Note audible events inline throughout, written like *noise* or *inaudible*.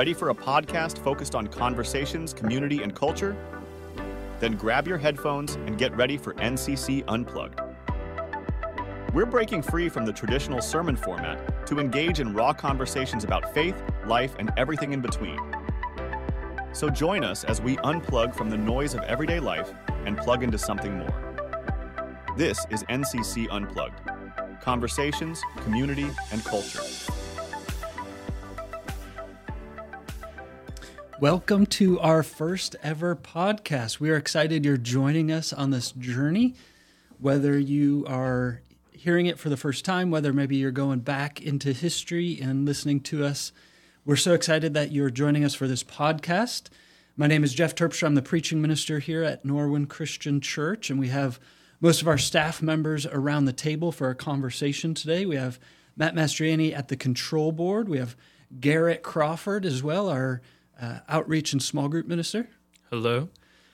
Ready for a podcast focused on conversations, community, and culture? Then grab your headphones and get ready for NCC Unplugged. We're breaking free from the traditional sermon format to engage in raw conversations about faith, life, and everything in between. So join us as we unplug from the noise of everyday life and plug into something more. This is NCC Unplugged conversations, community, and culture. Welcome to our first ever podcast. We are excited you're joining us on this journey. Whether you are hearing it for the first time, whether maybe you're going back into history and listening to us, we're so excited that you're joining us for this podcast. My name is Jeff Terpstra. I'm the preaching minister here at Norwin Christian Church, and we have most of our staff members around the table for our conversation today. We have Matt Mastriani at the control board. We have Garrett Crawford as well, our uh, outreach and small group minister. Hello.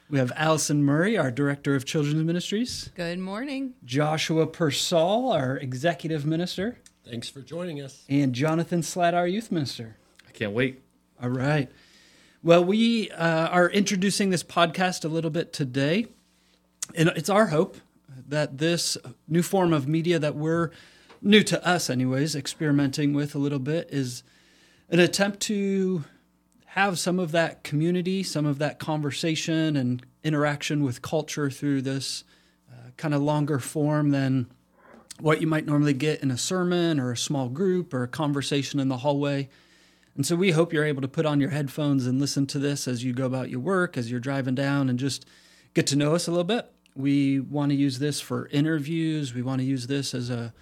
We have Allison Murray, our director of children's ministries. Good morning. Joshua Persall, our executive minister. Thanks for joining us. And Jonathan Slatt, our youth minister. I can't wait. All right. Well, we uh, are introducing this podcast a little bit today. And it's our hope that this new form of media that we're new to us, anyways, experimenting with a little bit is an attempt to have some of that community, some of that conversation and interaction with culture through this uh, kind of longer form than what you might normally get in a sermon or a small group or a conversation in the hallway. And so we hope you're able to put on your headphones and listen to this as you go about your work, as you're driving down, and just get to know us a little bit. We want to use this for interviews. We want to use this as a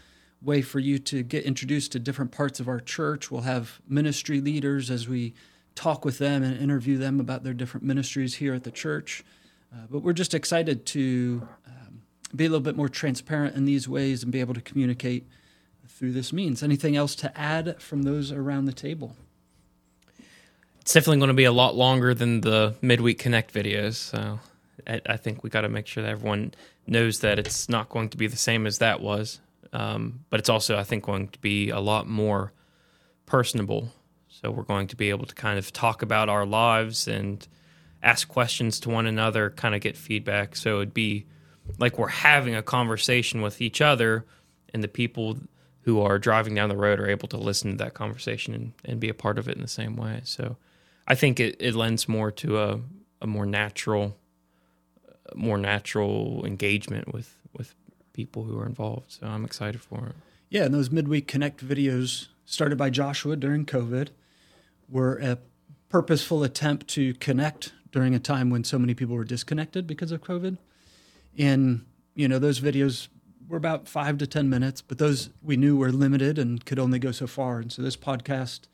way for you to get introduced to different parts of our church. We'll have ministry leaders as we talk with them and interview them about their different ministries here at the church. Uh, but we're just excited to um, be a little bit more transparent in these ways and be able to communicate through this means. Anything else to add from those around the table? It's definitely going to be a lot longer than the midweek connect videos. So I, I think we got to make sure that everyone knows that it's not going to be the same as that was. Um, but it's also, I think, going to be a lot more personable. So we're going to be able to kind of talk about our lives and ask questions to one another, kind of get feedback. So it'd be like we're having a conversation with each other, and the people who are driving down the road are able to listen to that conversation and, and be a part of it in the same way. So I think it, it lends more to a, a more natural more natural engagement with with people who are involved. So I'm excited for it. Yeah, and those midweek connect videos started by Joshua during COVID were a purposeful attempt to connect during a time when so many people were disconnected because of COVID. And you know, those videos were about five to ten minutes, but those we knew were limited and could only go so far. And so this podcast, a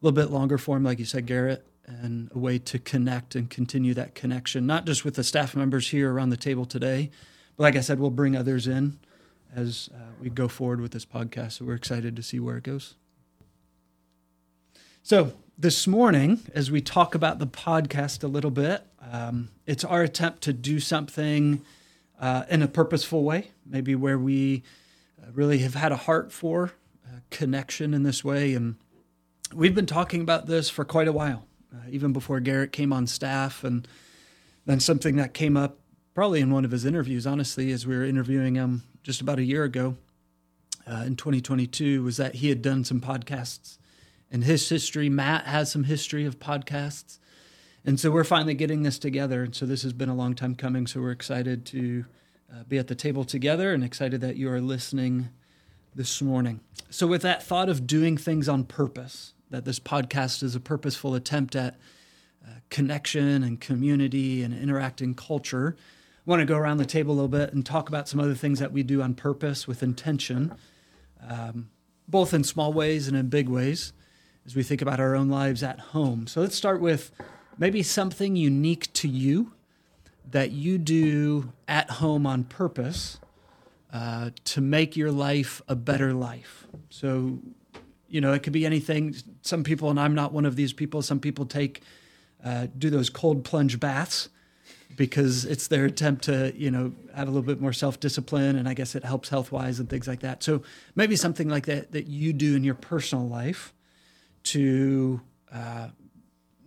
little bit longer form, like you said, Garrett, and a way to connect and continue that connection, not just with the staff members here around the table today, but like I said, we'll bring others in as uh, we go forward with this podcast. So we're excited to see where it goes. So this morning, as we talk about the podcast a little bit, um, it's our attempt to do something uh, in a purposeful way, maybe where we uh, really have had a heart for uh, connection in this way. And we've been talking about this for quite a while uh, even before Garrett came on staff. And then something that came up probably in one of his interviews, honestly, as we were interviewing him just about a year ago uh, in 2022, was that he had done some podcasts in his history. Matt has some history of podcasts. And so we're finally getting this together. And so this has been a long time coming. So we're excited to uh, be at the table together and excited that you are listening this morning. So, with that thought of doing things on purpose, that this podcast is a purposeful attempt at uh, connection and community and interacting culture. I want to go around the table a little bit and talk about some other things that we do on purpose with intention, um, both in small ways and in big ways as we think about our own lives at home. So let's start with maybe something unique to you that you do at home on purpose uh, to make your life a better life. So you know, it could be anything. Some people, and I'm not one of these people, some people take, uh, do those cold plunge baths because it's their attempt to, you know, have a little bit more self discipline. And I guess it helps health wise and things like that. So maybe something like that that you do in your personal life to uh,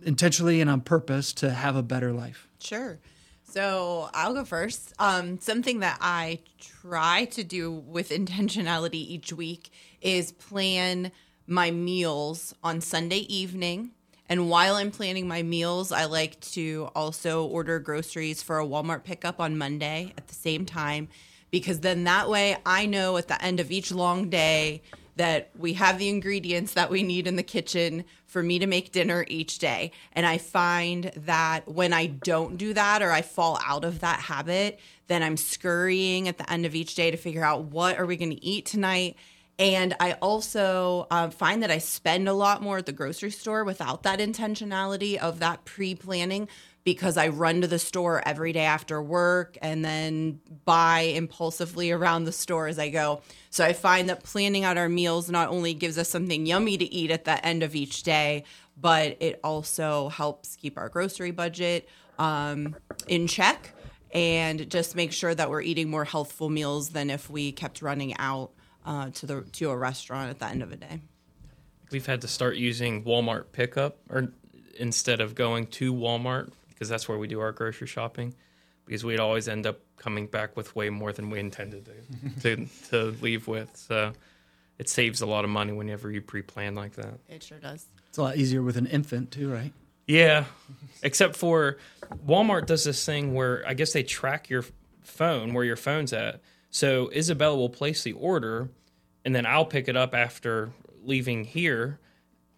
intentionally and on purpose to have a better life? Sure. So I'll go first. Um, something that I try to do with intentionality each week is plan my meals on Sunday evening. And while I'm planning my meals, I like to also order groceries for a Walmart pickup on Monday at the same time, because then that way I know at the end of each long day that we have the ingredients that we need in the kitchen for me to make dinner each day. And I find that when I don't do that or I fall out of that habit, then I'm scurrying at the end of each day to figure out what are we going to eat tonight. And I also uh, find that I spend a lot more at the grocery store without that intentionality of that pre planning because I run to the store every day after work and then buy impulsively around the store as I go. So I find that planning out our meals not only gives us something yummy to eat at the end of each day, but it also helps keep our grocery budget um, in check and just make sure that we're eating more healthful meals than if we kept running out uh, to the to a restaurant at the end of a day. We've had to start using Walmart pickup or instead of going to Walmart because that's where we do our grocery shopping. Because we'd always end up coming back with way more than we intended to *laughs* to, to leave with. So it saves a lot of money whenever you pre-plan like that. It sure does. It's a lot easier with an infant too, right? Yeah, except for Walmart does this thing where I guess they track your phone where your phone's at. So Isabella will place the order, and then I'll pick it up after leaving here,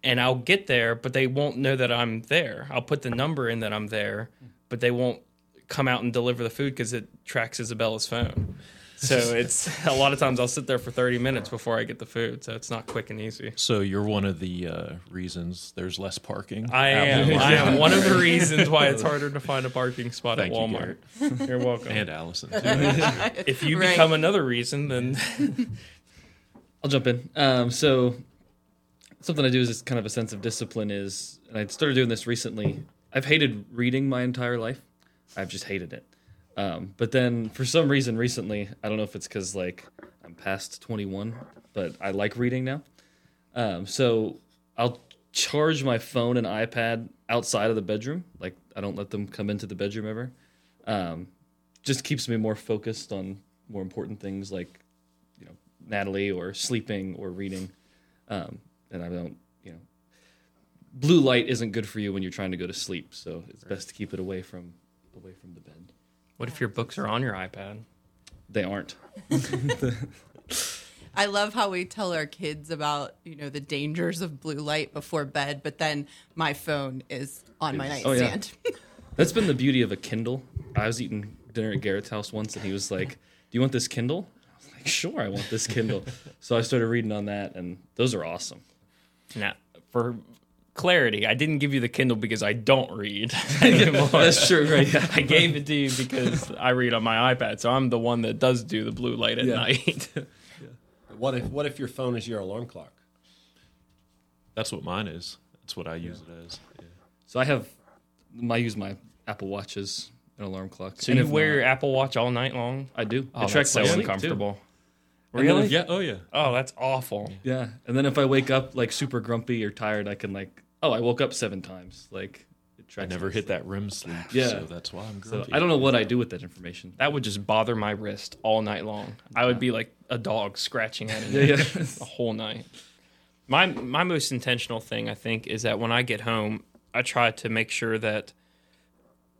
and I'll get there, but they won't know that I'm there. I'll put the number in that I'm there, but they won't come out and deliver the food because it tracks Isabella's phone. So *laughs* it's a lot of times I'll sit there for 30 minutes before I get the food. So it's not quick and easy. So you're one of the uh, reasons there's less parking. I at am. I am one of the reasons why it's *laughs* harder to find a parking spot Thank at you, Walmart. *laughs* You, are welcome. and Allison. Too. if you Right. become another reason, then I'll jump in. Um, so something I do is kind of a sense of discipline is, and I started doing this recently. I've hated reading my entire life. I've just hated it. Um, but then for some reason recently, I don't know if it's because like I'm past 21, but I like reading now. Um, so I'll charge my phone and iPad outside of the bedroom. Like I don't let them come into the bedroom ever. Um, just keeps me more focused on more important things like you know Natalie or sleeping or reading, um, and I don't you know blue light isn't good for you when you're trying to go to sleep, so it's best to keep it away from away from the bed. what if your books are on your iPad? They aren't. *laughs* I love how we tell our kids about you know the dangers of blue light before bed, but then my phone is on my Oh, yeah. nightstand. *laughs* That's been the beauty of a Kindle. I was eating dinner at Garrett's house once, and he was like, "Do you want this Kindle?" I was like, "Sure, I want this Kindle." *laughs* so I started reading on that, and those are awesome. Now, for clarity, I didn't give you the Kindle because I don't read *laughs* anymore. That's true, right? Yeah. *laughs* I gave it to you because I read on my iPad, so I'm the one that does do the blue light at Yeah. night. *laughs* What if what if your phone is your alarm clock? That's what mine is. That's what I use it as. Yeah. So I have, I use my Apple Watch as an alarm clock. so And you if wear not- your Apple Watch all night long? I do. Oh, it tracks so sleep too. Uncomfortable. And then Really? if- Yeah. Oh yeah. Oh, that's awful. Yeah, and then if I wake up like super grumpy or tired, I can like, oh, I woke up seven times. Like, it I never hit that REM sleep. Yeah. So that's why I'm grumpy. So. I don't know what I do with that information. That would just bother my wrist all night long. I would be like a dog scratching at *laughs* it Yeah, yeah. *laughs* the whole night. My my most intentional thing I think is that when I get home, I try to make sure that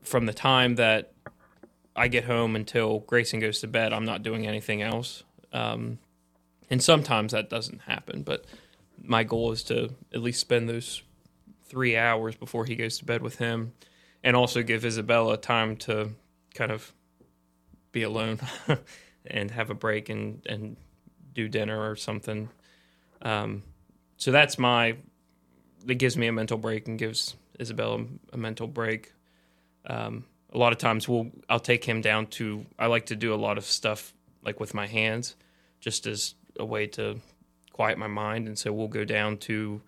from the time that I get home until Grayson goes to bed, I'm not doing anything else. Um, and sometimes that doesn't happen, but my goal is to at least spend those three hours before he goes to bed with him, and also give Isabella time to kind of be alone *laughs* and have a break and and do dinner or something. Um, so that's my that gives me a mental break and gives Isabella a mental break. Um, a lot of times we'll I'll take him down to I like to do a lot of stuff like with my hands just as a way to quiet my mind and so we'll go down to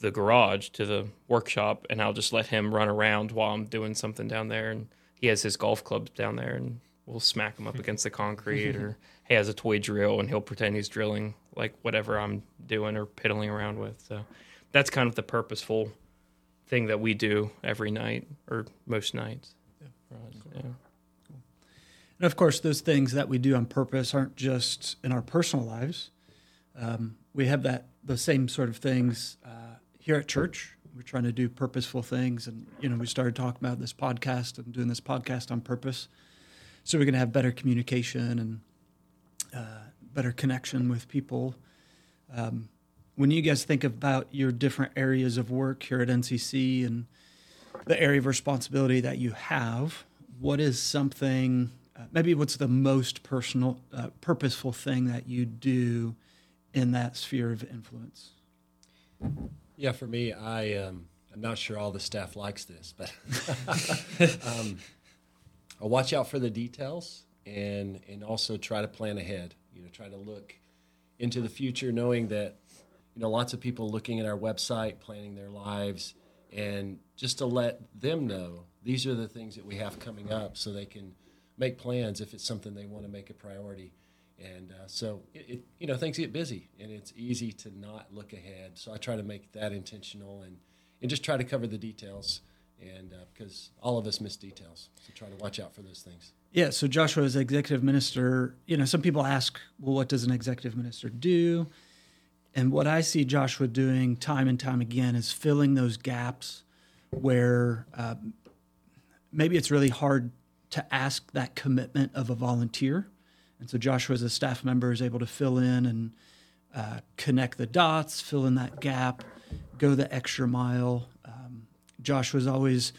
the garage to the workshop and I'll just let him run around while I'm doing something down there and he has his golf clubs down there and we'll smack him up *laughs* against the concrete or he has a toy drill and he'll pretend he's drilling like whatever I'm doing or piddling around with so that's kind of the purposeful thing that we do every night or most nights. Yeah. And of course, those things that we do on purpose aren't just in our personal lives. Um, we have that those same sort of things uh, here at church. We're trying to do purposeful things, and you know, we started talking about this podcast and doing this podcast on purpose, so we're going to have better communication and uh, better connection with people. Um, when you guys think about your different areas of work here at NCC and the area of responsibility that you have, what is something, uh, maybe what's the most personal, uh, purposeful thing that you do in that sphere of influence? Yeah, for me, I um, I'm not sure all the staff likes this, but *laughs* um, I watch out for the details and and also try to plan ahead. You know, try to look into the future, knowing that you know lots of people looking at our website, planning their lives, and just to let them know these are the things that we have coming up, so they can make plans if it's something they want to make a priority. And uh, so, it, it, you know, things get busy, and it's easy to not look ahead. So I try to make that intentional and, and just try to cover the details, and because uh, all of us miss details, so try to watch out for those things. Yeah. So Joshua, as executive minister, you know, some people ask, well, what does an executive minister do? And what I see Joshua doing time and time again is filling those gaps where uh, maybe it's really hard to ask that commitment of a volunteer. And so Joshua, as a staff member, is able to fill in and uh, connect the dots, fill in that gap, go the extra mile. Um, Joshua's always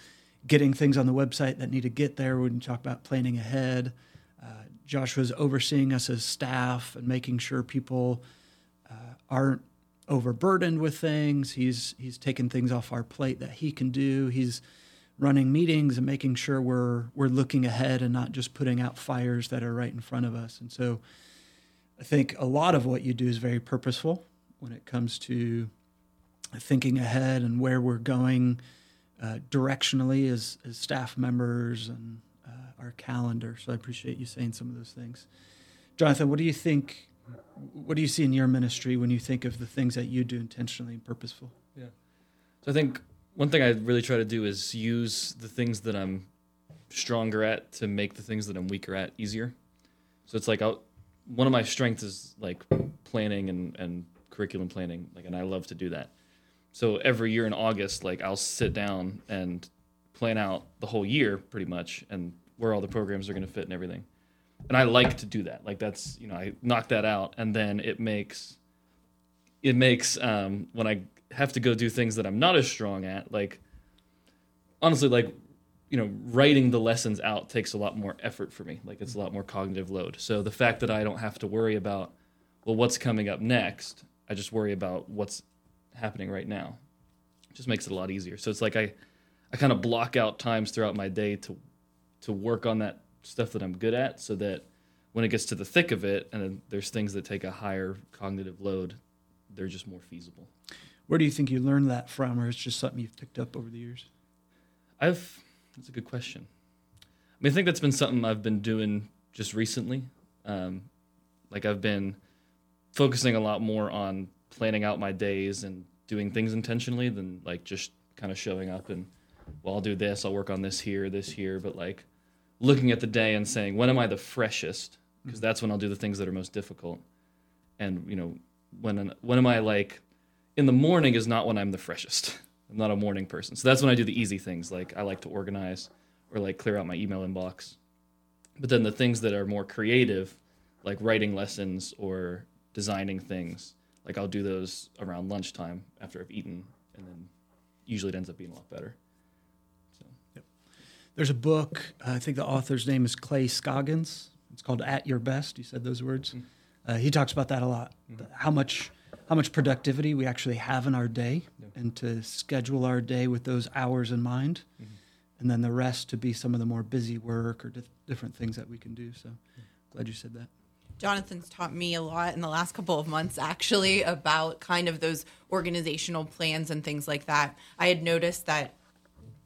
getting things on the website that need to get there when you talk about planning ahead. Uh, Joshua's overseeing us as staff and making sure people uh, aren't overburdened with things. He's he's taking things off our plate that he can do. He's running meetings and making sure we're we're looking ahead and not just putting out fires that are right in front of us. And so I think a lot of what you do is very purposeful when it comes to thinking ahead and where we're going uh, directionally as, as staff members and uh, our calendar. So I appreciate you saying some of those things. Jonathan, what do you think? What do you see in your ministry when you think of the things that you do intentionally and purposeful? Yeah. So I think one thing I really try to do is use the things that I'm stronger at to make the things that I'm weaker at easier. So it's like I'll, one of my strengths is like planning and, and curriculum planning, like, and I love to do that. So every year in August, like I'll sit down and plan out the whole year pretty much and where all the programs are going to fit and everything. And I like to do that. Like that's, you know, I knock that out and then it makes it makes um when I have to go do things that I'm not as strong at, like honestly like you know, writing the lessons out takes a lot more effort for me. Like it's a lot more cognitive load. So the fact that I don't have to worry about well what's coming up next, I just worry about what's happening right now. It just makes it a lot easier. So it's like I, I kind of block out times throughout my day to, to work on that stuff that I'm good at, so that when it gets to the thick of it, and there's things that take a higher cognitive load, they're just more feasible. Where do you think you learned that from, or it's just something you've picked up over the years? I've that's a good question. I mean, I think that's been something I've been doing just recently. Um, like I've been focusing a lot more on planning out my days and doing things intentionally than like just kind of showing up and well I'll do this, I'll work on this here, this here, but like looking at the day and saying when am I the freshest because that's when I'll do the things that are most difficult. And you know, when when am I like in the morning is not when I'm the freshest. *laughs* I'm not a morning person. So that's when I do the easy things like I like to organize or like clear out my email inbox. But then the things that are more creative, like writing lessons or designing things, like I'll do those around lunchtime after I've eaten, and then usually it ends up being a lot better. So There's a book. I think the author's name is Clay Scoggins. It's called "At Your Best." You said those words. Uh, he talks about that a lot. How much how much productivity we actually have in our day, and to schedule our day with those hours in mind, and then the rest to be some of the more busy work or dif- different things that we can do. So, glad you said that. Jonathan's taught me a lot in the last couple of months actually about kind of those organizational plans and things like that. I had noticed that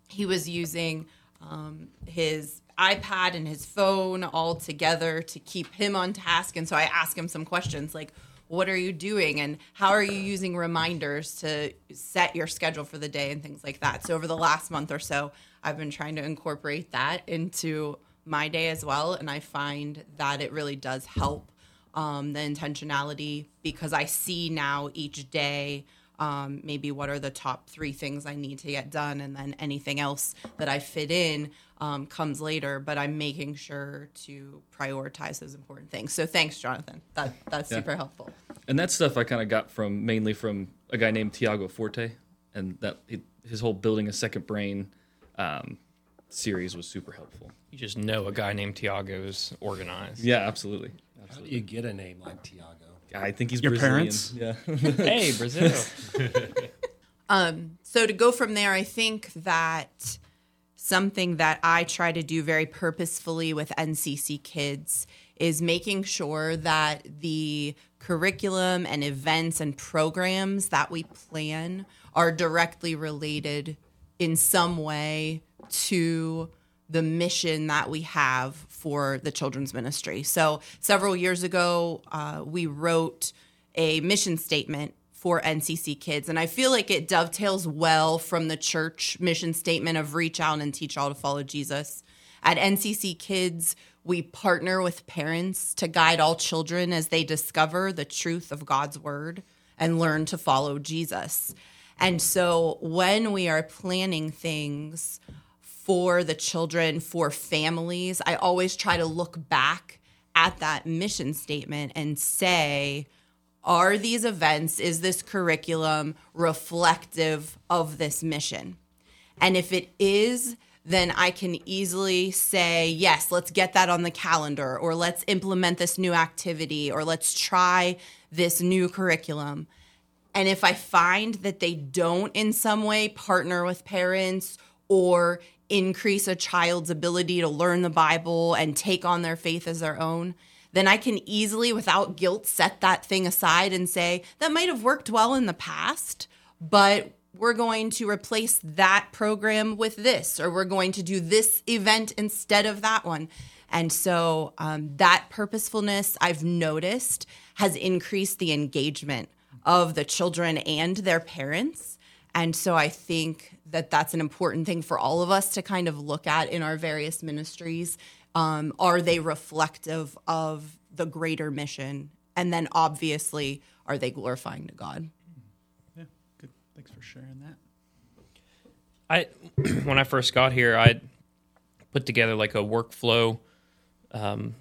he was using um, his iPad and his phone all together to keep him on task. And so I asked him some questions like, what are you doing and how are you using reminders to set your schedule for the day and things like that. So over the last month or so, I've been trying to incorporate that into my day as well, and I find that it really does help um, the intentionality because I see now each day um, maybe what are the top three things I need to get done, and then anything else that I fit in um, comes later. But I'm making sure to prioritize those important things. So thanks, Jonathan. That that's Yeah. super helpful. And that stuff I kind of got from mainly from a guy named Tiago Forte, and that his whole building a second brain um, series was super helpful. You just know a guy named Tiago is organized. Yeah, absolutely. How do you get a name like Tiago? I think he's Your Brazilian. parents? Yeah. *laughs* hey, Brazil. *laughs* Um, so to go from there, I think that something that I try to do very purposefully with NCC kids is making sure that the curriculum and events and programs that we plan are directly related in some way to the mission that we have for the children's ministry. So, several years ago, uh, we wrote a mission statement for NCC kids. And I feel like it dovetails well from the church mission statement of reach out and teach all to follow Jesus. At NCC Kids, we partner with parents to guide all children as they discover the truth of God's word and learn to follow Jesus. And so when we are planning things for the children, for families, I always try to look back at that mission statement and say, are these events, is this curriculum reflective of this mission? And if it is, then I can easily say, yes, let's get that on the calendar, or let's implement this new activity, or let's try this new curriculum. And if I find that they don't in some way partner with parents or increase a child's ability to learn the Bible and take on their faith as their own, then I can easily, without guilt, set that thing aside and say, that might have worked well in the past, but we're going to replace that program with this, or we're going to do this event instead of that one. And so um, that purposefulness I've noticed has increased the engagement of the children and their parents. And so I think that that's an important thing for all of us to kind of look at in our various ministries. Um, are they reflective of the greater mission? And then obviously, are they glorifying to God? Yeah, good. Thanks for sharing that. I *clears throat* when I first got here, I put together like a workflow um,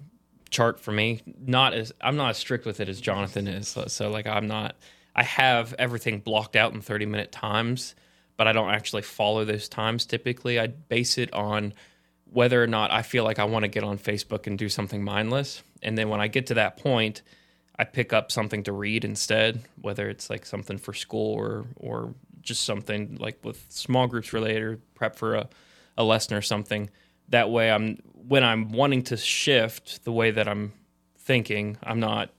chart for me. Not as I'm not as strict with it as Jonathan is. So, so, like I'm not. I have everything blocked out in 30 minute times, but I don't actually follow those times typically. I base it on whether or not I feel like I want to get on Facebook and do something mindless. And then when I get to that point, I pick up something to read instead, whether it's like something for school or or just something like with small groups related or prep for a, a lesson or something. That way I'm when I'm wanting to shift the way that I'm thinking, I'm not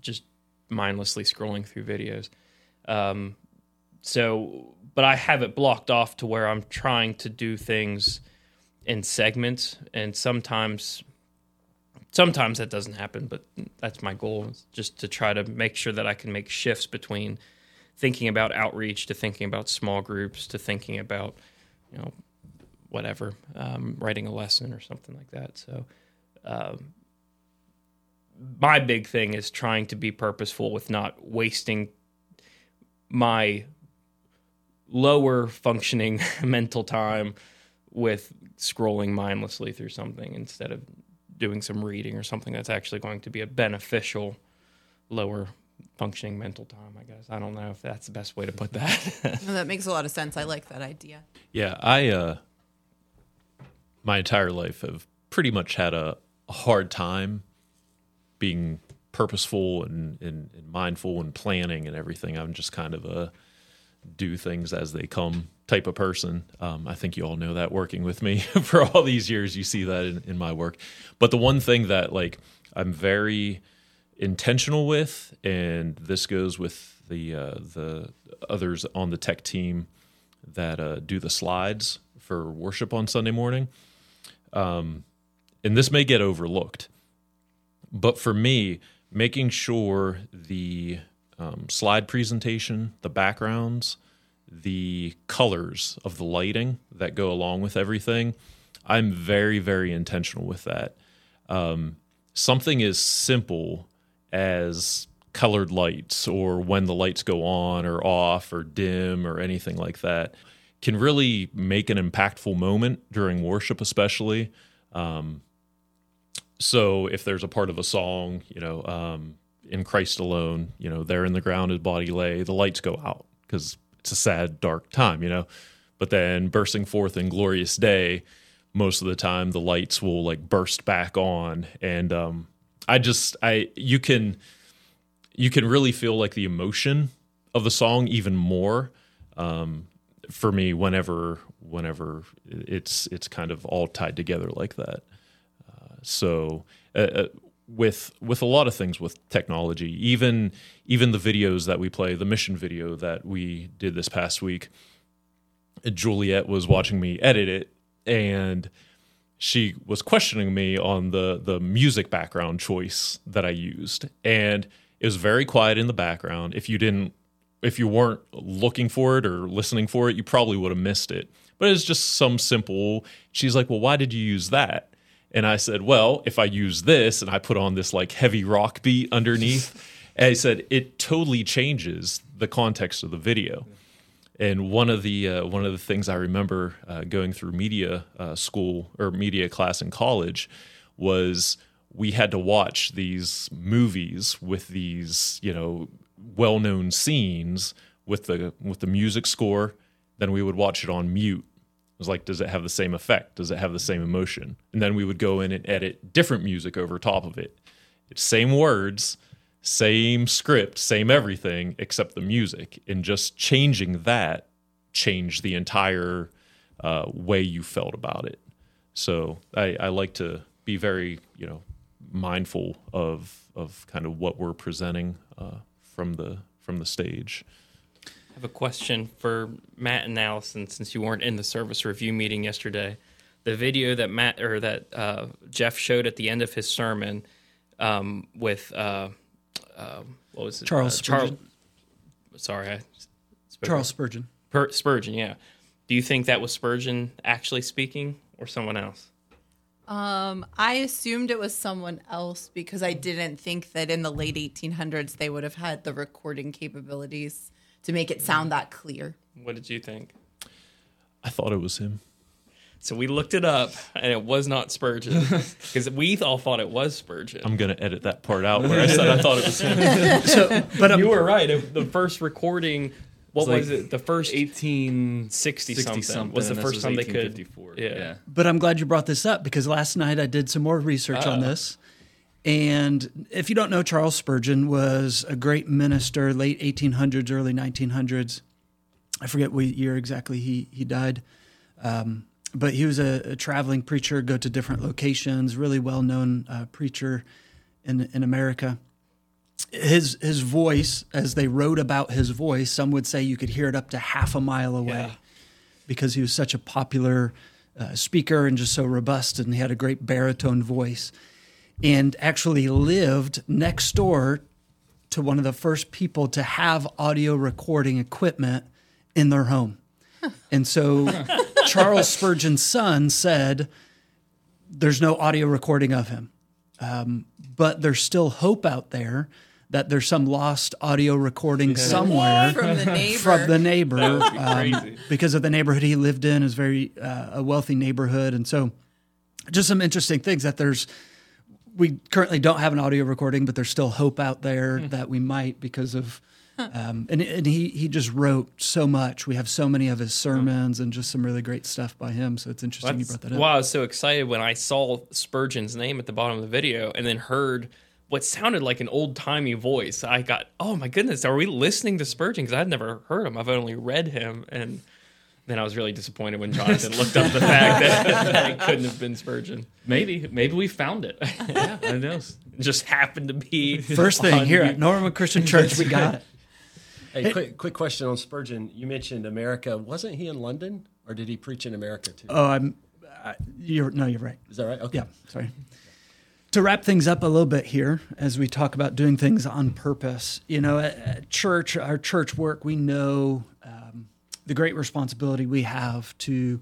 just mindlessly scrolling through videos. Um, so, but I have it blocked off to where I'm trying to do things in segments, and sometimes, sometimes that doesn't happen. But that's my goal, just to try to make sure that I can make shifts between thinking about outreach to thinking about small groups to thinking about, you know, whatever, um, writing a lesson or something like that. So, um, my big thing is trying to be purposeful with not wasting my lower functioning *laughs* mental time with scrolling mindlessly through something instead of doing some reading or something that's actually going to be a beneficial lower functioning mental time i guess i don't know if that's the best way to put that *laughs* No, that makes a lot of sense. I like that idea. Yeah, I uh my entire life have pretty much had a, a hard time being purposeful and, and, and mindful and planning and everything. I'm just kind of a do things as they come type of person. Um, I think you all know that working with me *laughs* for all these years. You see that in, in my work. But the one thing that like I'm very intentional with, and this goes with the uh, the others on the tech team that uh, do the slides for worship on Sunday morning. Um, and this may get overlooked, but for me, making sure the um, slide presentation, the backgrounds, the colors of the lighting that go along with everything, I'm very, very intentional with that. Um, something as simple as colored lights or when the lights go on or off or dim or anything like that can really make an impactful moment during worship, especially. Um, so if there's a part of a song, you know, um, in Christ alone, you know, there in the ground his body lay, the lights go out because it's a sad, dark time, you know. But then bursting forth in glorious day, most of the time the lights will like burst back on, and um, I just I you can you can really feel like the emotion of the song even more um, for me whenever whenever it's it's kind of all tied together like that. Uh, so uh, uh, with with a lot of things with technology, even even the videos that we play, the mission video that we did this past week, Juliet was watching me edit it and she was questioning me on the the music background choice that I used. And it was very quiet in the background. If you didn't if you weren't looking for it or listening for it you probably would have missed it. But it's just some simple she's like well why did you use that and I said well if I use this and I put on this like heavy rock beat underneath *laughs* and I said it totally changes the context of the video and one of the uh, one of the things I remember uh, going through media uh, school or media class in college was we had to watch these movies with these you know well known scenes with the with the music score. Then we would watch it on mute. It was like, does it have the same effect? Does it have the same emotion? And then we would go in and edit different music over top of it. It's same words, same script, same everything except the music, and just changing that changed the entire uh, way you felt about it. So I, I like to be very, you know, mindful of of kind of what we're presenting uh, from the from the stage. I have a question for Matt and Allison since you weren't in the service review meeting yesterday. The video that Matt or that uh, Jeff showed at the end of his sermon um, with uh, uh, what was it? Charles Uh, Charles. Spurgeon. Sorry, I spoke Charles Spurgeon. Per- Spurgeon. Yeah. Do you think that was Spurgeon actually speaking or someone else? Um, I assumed it was someone else because I didn't think that in the late 1800s they would have had the recording capabilities to make it sound that clear. What did you think? I thought it was him. So we looked it up, and it was not Spurgeon *laughs* because we all thought it was Spurgeon. I'm gonna edit that part out where I said I thought it was him. *laughs* So, but um, you were right. It- The first recording, what It's was like it? The first 1860 60 something was the first this time they could- yeah. yeah. but I'm glad you brought this up because last night I did some more research on this. And if you don't know, Charles Spurgeon was a great minister, late 1800s, early 1900s. I forget what year exactly he he died, um, but he was a, a traveling preacher, go to different locations, really well known uh, preacher in in America. His his voice, as they wrote about his voice, some would say you could hear it up to half a mile away Yeah. because he was such a popular uh, speaker and just so robust, and he had a great baritone voice, and actually lived next door to one of the first people to have audio recording equipment in their home. And so *laughs* Charles Spurgeon's son said, There's no audio recording of him. Um, but there's still hope out there that there's some lost audio recording somewhere *laughs* From the neighbor. from the neighbor be um, because of the neighborhood he lived in is very uh, a wealthy neighborhood and so just some interesting things that there's we currently don't have an audio recording but there's still hope out there Hmm. that we might because of um, and, and he he just wrote so much we have so many of his sermons and just some really great stuff by him so it's interesting you brought that up Wow, I was so excited when I saw Spurgeon's name at the bottom of the video and then heard what sounded like an old timey voice. I got, oh my goodness, are we listening to Spurgeon? Because I'd never heard him. I've only read him. And then I was really disappointed when Jonathan looked up the fact that, *laughs* that it couldn't have been Spurgeon. Maybe maybe we found it. yeah, who knows? It just happened to be. first thing on here you. at Norwin Christian Church we got it Hey, quick, quick question on Spurgeon. You mentioned America. Wasn't he in London, or did he preach in America too? oh I'm I, you're no you're right Is that right? Okay. Yeah, sorry. to wrap things up a little bit here as we talk about doing things on purpose you know at, at church our church work we know the great responsibility we have to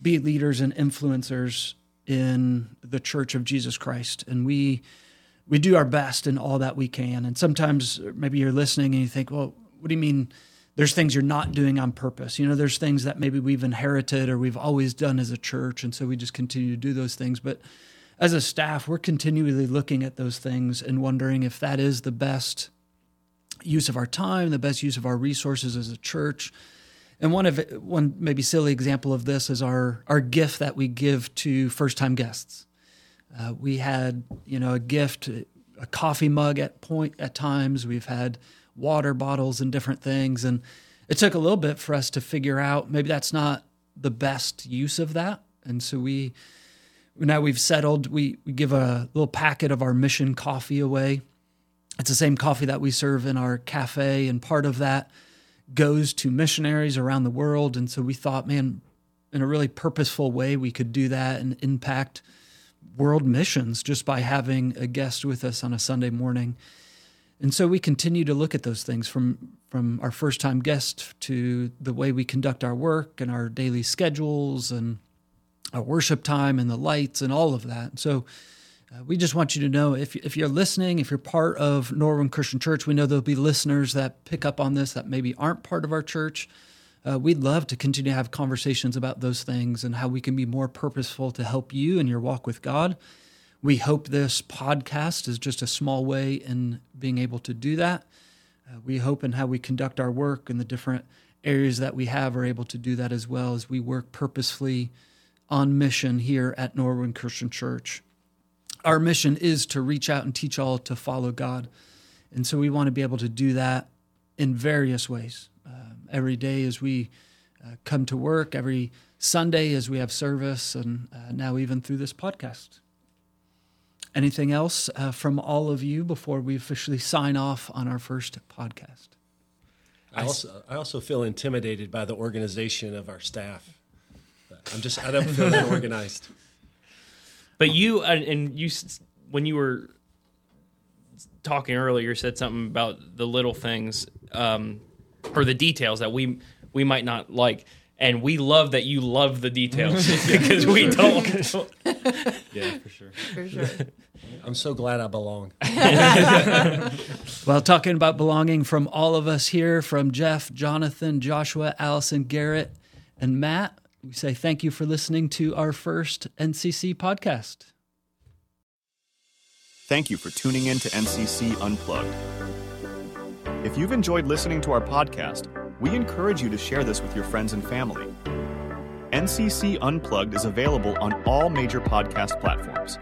be leaders and influencers in the church of jesus christ. And we we do our best in all that we can. And sometimes maybe you're listening and you think well what do you mean there's things you're not doing on purpose? You know there's things that maybe we've inherited or we've always done as a church and so we just continue to do those things. But as a staff, we're continually looking at those things and wondering if that is the best use of our time, the best use of our resources as a church. And one of one maybe silly example of this is our our gift that we give to first time guests. Uh, we had you know a gift, a coffee mug at point at times. We've had water bottles and different things, and it took a little bit for us to figure out maybe that's not the best use of that. And so we now we've settled, we, we give a little packet of our mission coffee away. It's the same coffee that we serve in our cafe, and part of that goes to missionaries around the world. And so we thought, man, in a really purposeful way, we could do that and impact world missions just by having a guest with us on a Sunday morning. And so we continue to look at those things from from our first time guest to the way we conduct our work and our daily schedules and our worship time and the lights and all of that. So we just want you to know if, if you're listening, if you're part of Norwin Christian Church, we know there'll be listeners that pick up on this that maybe aren't part of our church. Uh, we'd love to continue to have conversations about those things and how we can be more purposeful to help you in your walk with God. We hope this podcast is just a small way in being able to do that. Uh, we hope in how we conduct our work and the different areas that we have are able to do that as well as we work purposefully on mission here at Norwin Christian Church. Our mission is to reach out and teach all to follow God. And so we want to be able to do that in various ways. Uh, every day as we uh, come to work, every Sunday as we have service, and uh, now even through this podcast. Anything else uh, from all of you before we officially sign off on our first podcast? I also, I also feel intimidated by the organization of our staff. I'm just I don't feel that organized. *laughs* But you and you when you were talking earlier said something about the little things um, or the details that we we might not like and we love that you love the details *laughs* *laughs* because we don't *laughs* yeah for sure For sure. I'm so glad I belong. Well, talking about belonging from all of us here, from Jeff, Jonathan, Joshua, Allison, Garrett, and Matt, we say thank you for listening to our first NCC podcast. Thank you for tuning in to NCC Unplugged. If you've enjoyed listening to our podcast, we encourage you to share this with your friends and family. NCC Unplugged is available on all major podcast platforms.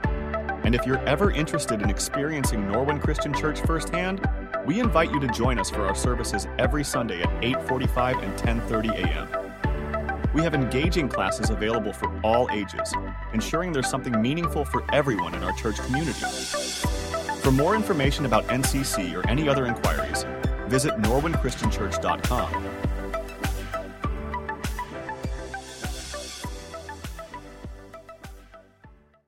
And if you're ever interested in experiencing Norwin Christian Church firsthand, we invite you to join us for our services every Sunday at 8:45 and 10:30 a.m. We have engaging classes available for all ages, ensuring there's something meaningful for everyone in our church community. For more information about NCC or any other inquiries, visit norwinchristianchurch.com